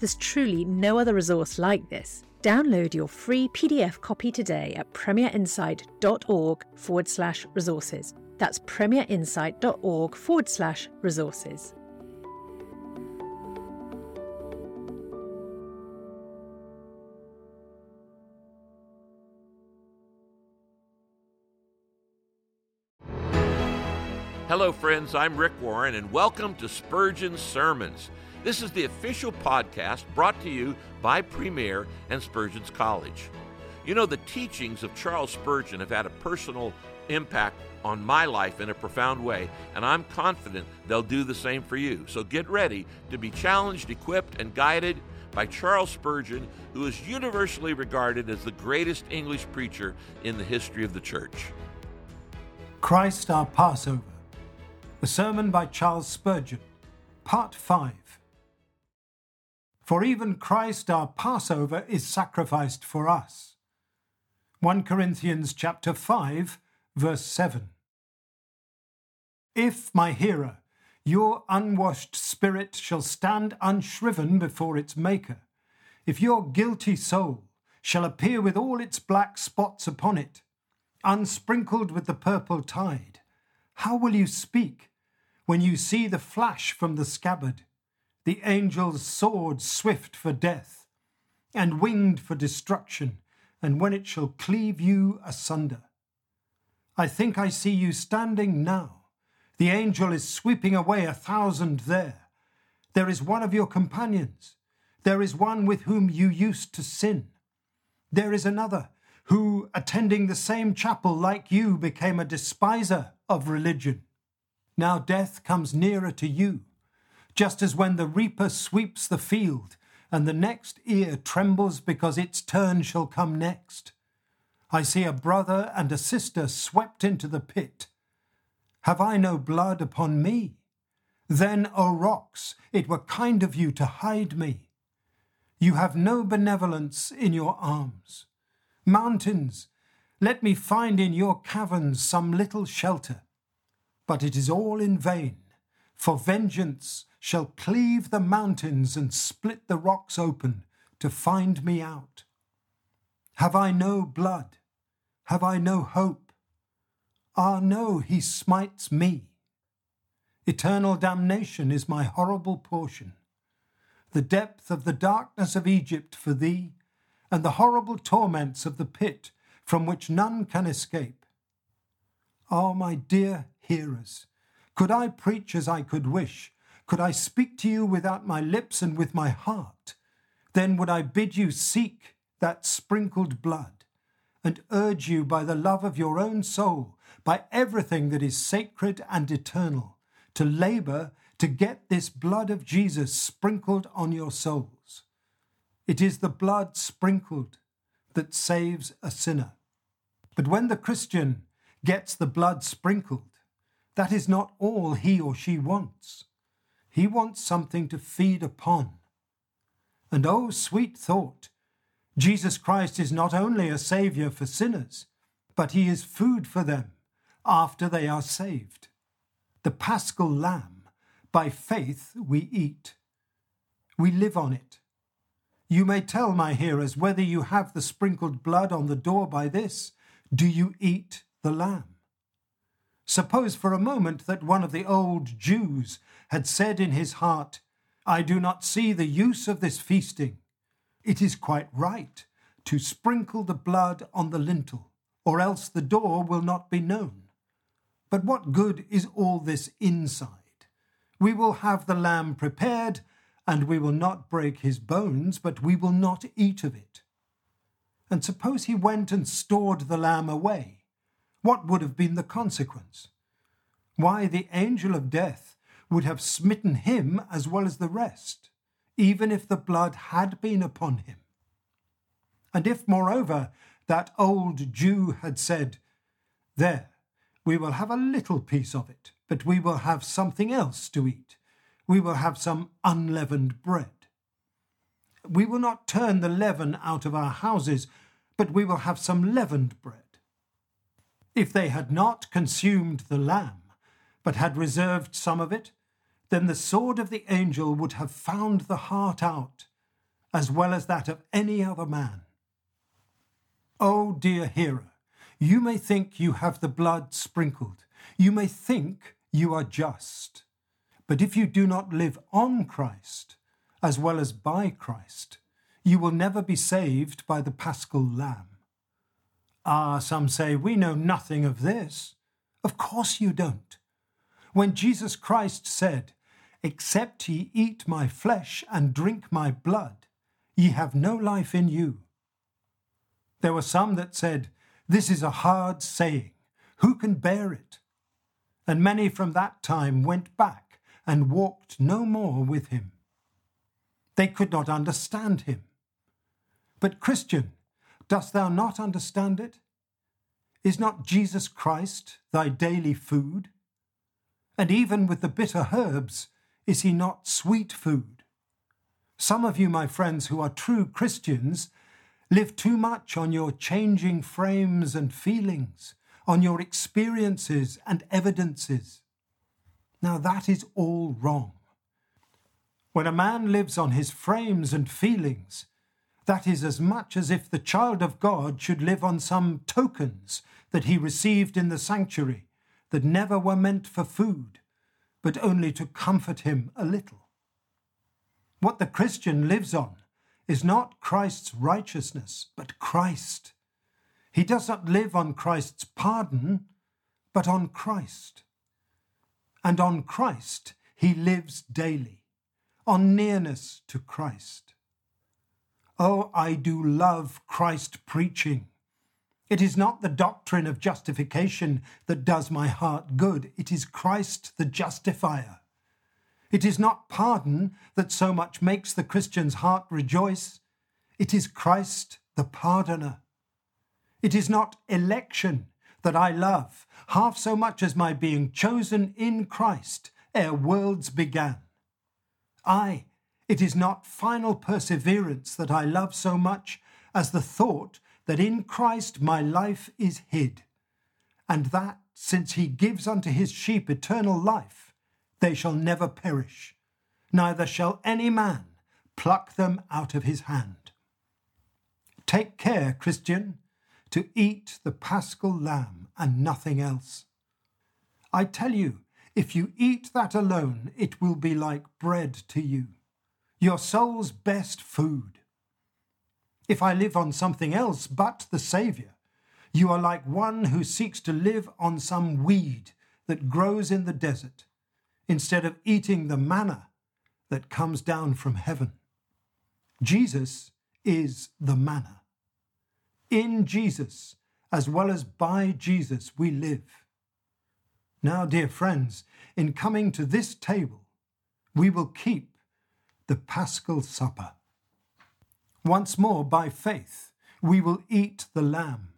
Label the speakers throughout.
Speaker 1: There's truly no other resource like this. Download your free PDF copy today at premierinsight.org forward slash resources. That's premierinsight.org forward slash resources.
Speaker 2: Hello, friends. I'm Rick Warren, and welcome to Spurgeon Sermons. This is the official podcast brought to you by Premier and Spurgeon's College. You know, the teachings of Charles Spurgeon have had a personal impact on my life in a profound way, and I'm confident they'll do the same for you. So get ready to be challenged, equipped, and guided by Charles Spurgeon, who is universally regarded as the greatest English preacher in the history of the church.
Speaker 3: Christ our Passover. A sermon by Charles Spurgeon, Part 5. For even Christ our Passover is sacrificed for us. 1 Corinthians chapter 5 verse 7. If, my hearer, your unwashed spirit shall stand unshriven before its Maker, if your guilty soul shall appear with all its black spots upon it, unsprinkled with the purple tide, how will you speak when you see the flash from the scabbard? The angel's sword swift for death, and winged for destruction, and when it shall cleave you asunder. I think I see you standing now. The angel is sweeping away a thousand there. There is one of your companions. There is one with whom you used to sin. There is another who, attending the same chapel like you, became a despiser of religion. Now death comes nearer to you just as when the reaper sweeps the field, and the next ear trembles because its turn shall come next. I see a brother and a sister swept into the pit. Have I no blood upon me? Then, O rocks, it were kind of you to hide me. You have no benevolence in your arms. Mountains, let me find in your caverns some little shelter. But it is all in vain, for vengeance shall cleave the mountains and split the rocks open to find me out. Have I no blood? Have I no hope? Ah, no, he smites me. Eternal damnation is my horrible portion. The depth of the darkness of Egypt for thee, and the horrible torments of the pit from which none can escape. Ah, my dear hearers, could I preach as I could wish, could I speak to you without my lips and with my heart, then would I bid you seek that sprinkled blood, and urge you by the love of your own soul, by everything that is sacred and eternal, to labor to get this blood of Jesus sprinkled on your souls. It is the blood sprinkled that saves a sinner. But when the Christian gets the blood sprinkled, that is not all he or she wants. He wants something to feed upon. And oh, sweet thought! Jesus Christ is not only a Saviour for sinners, but He is food for them after they are saved. The paschal lamb, by faith we eat. We live on it. You may tell my hearers whether you have the sprinkled blood on the door by this do you eat the lamb? Suppose for a moment that one of the old Jews had said in his heart, I do not see the use of this feasting. It is quite right to sprinkle the blood on the lintel, or else the door will not be known. But what good is all this inside? We will have the lamb prepared, and we will not break his bones, but we will not eat of it. And suppose he went and stored the lamb away what would have been the consequence? Why, the angel of death would have smitten him as well as the rest, even if the blood had been upon him. And if, moreover, that old Jew had said, There, we will have a little piece of it, but we will have something else to eat. We will have some unleavened bread. We will not turn the leaven out of our houses, but we will have some leavened bread. If they had not consumed the lamb, but had reserved some of it, then the sword of the angel would have found the heart out, as well as that of any other man. Oh, dear hearer, you may think you have the blood sprinkled. You may think you are just. But if you do not live on Christ, as well as by Christ, you will never be saved by the paschal lamb. Ah, some say, we know nothing of this. Of course you don't. When Jesus Christ said, Except ye eat my flesh and drink my blood, ye have no life in you. There were some that said, This is a hard saying. Who can bear it? And many from that time went back and walked no more with him. They could not understand him. But, Christian, dost thou not understand it? Is not Jesus Christ thy daily food? And even with the bitter herbs, is he not sweet food? Some of you, my friends, who are true Christians, live too much on your changing frames and feelings, on your experiences and evidences. Now, that is all wrong. When a man lives on his frames and feelings, that is as much as if the child of God should live on some tokens that he received in the sanctuary that never were meant for food, but only to comfort him a little. What the Christian lives on is not Christ's righteousness, but Christ. He does not live on Christ's pardon, but on Christ. And on Christ he lives daily, on nearness to Christ. Oh, I do love Christ preaching. It is not the doctrine of justification that does my heart good, it is Christ the justifier. It is not pardon that so much makes the Christian's heart rejoice, it is Christ the pardoner. It is not election that I love, half so much as my being chosen in Christ ere worlds began. Aye, it is not final perseverance that I love so much as the thought that in Christ my life is hid, and that, since he gives unto his sheep eternal life, they shall never perish, neither shall any man pluck them out of his hand. Take care, Christian, to eat the paschal lamb and nothing else. I tell you, if you eat that alone, it will be like bread to you your soul's best food. If I live on something else but the Saviour, you are like one who seeks to live on some weed that grows in the desert, instead of eating the manna that comes down from heaven. Jesus is the manna. In Jesus, as well as by Jesus, we live. Now, dear friends, in coming to this table, we will keep the Paschal Supper. Once more, by faith, we will eat the Lamb.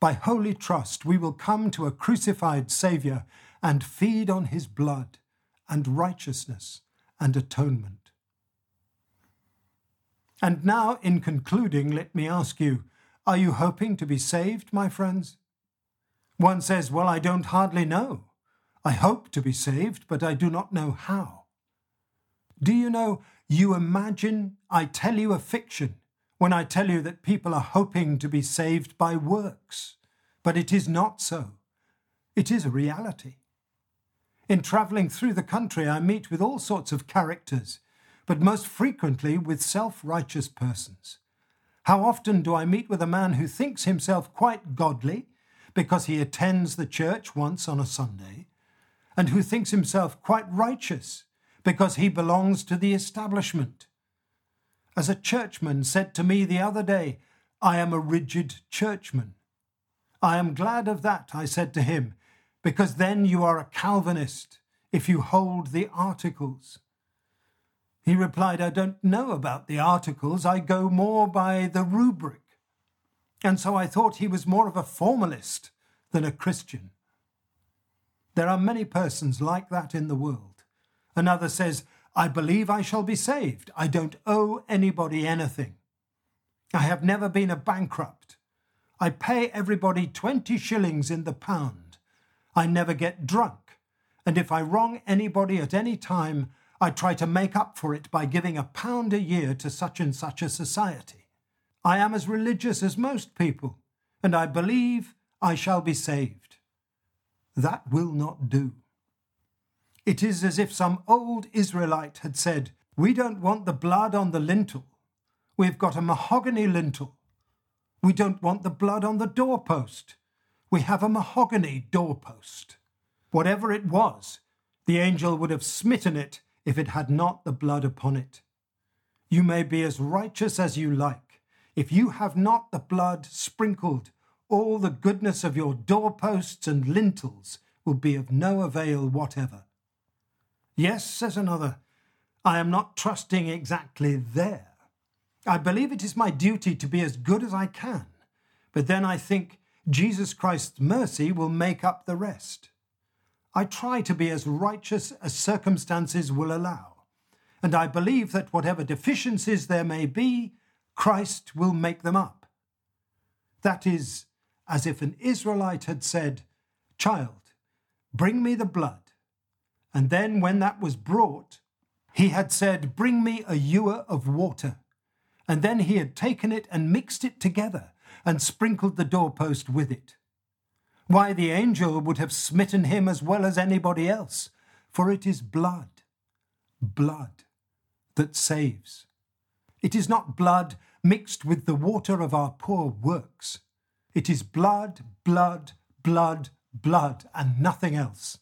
Speaker 3: By holy trust, we will come to a crucified Saviour and feed on his blood and righteousness and atonement. And now, in concluding, let me ask you are you hoping to be saved, my friends? One says, Well, I don't hardly know. I hope to be saved, but I do not know how. Do you know, you imagine I tell you a fiction when I tell you that people are hoping to be saved by works, but it is not so. It is a reality. In travelling through the country, I meet with all sorts of characters, but most frequently with self righteous persons. How often do I meet with a man who thinks himself quite godly because he attends the church once on a Sunday, and who thinks himself quite righteous because he belongs to the establishment. As a churchman said to me the other day, I am a rigid churchman. I am glad of that, I said to him, because then you are a Calvinist if you hold the articles. He replied, I don't know about the articles, I go more by the rubric. and so I thought he was more of a formalist than a Christian. There are many persons like that in the world. Another says, I believe I shall be saved. I don't owe anybody anything. I have never been a bankrupt. I pay everybody 20 shillings in the pound. I never get drunk. And if I wrong anybody at any time, I try to make up for it by giving a pound a year to such and such a society. I am as religious as most people, and I believe I shall be saved. That will not do. It is as if some old Israelite had said, We don't want the blood on the lintel. We've got a mahogany lintel. We don't want the blood on the doorpost. We have a mahogany doorpost. Whatever it was, the angel would have smitten it if it had not the blood upon it. You may be as righteous as you like. If you have not the blood sprinkled, all the goodness of your doorposts and lintels will be of no avail whatever. Yes, says another, I am not trusting exactly there. I believe it is my duty to be as good as I can, but then I think Jesus Christ's mercy will make up the rest. I try to be as righteous as circumstances will allow, and I believe that whatever deficiencies there may be, Christ will make them up. That is as if an Israelite had said, Child, bring me the blood. And then, when that was brought, he had said, Bring me a ewer of water and then he had taken it and mixed it together and sprinkled the doorpost with it. Why, the angel would have smitten him as well as anybody else, for it is blood, blood that saves. It is not blood mixed with the water of our poor works. It is blood, blood, blood, blood, and nothing else.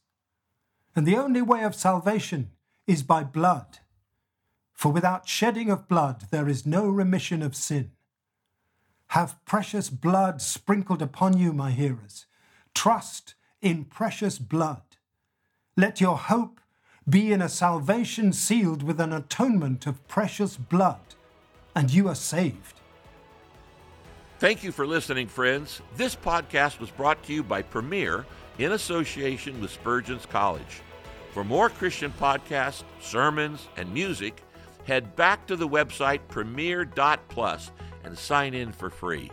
Speaker 3: And the only way of salvation is by blood. For without shedding of blood there is no remission of sin. Have precious blood sprinkled upon you, my hearers. Trust in precious blood. Let your hope be in a salvation sealed with an atonement of precious blood, and you are saved.
Speaker 2: Thank you for listening, friends. This podcast was brought to you by Premier in association with Spurgeon's College. For more Christian podcasts, sermons, and music, head back to the website premier.plus and sign in for free.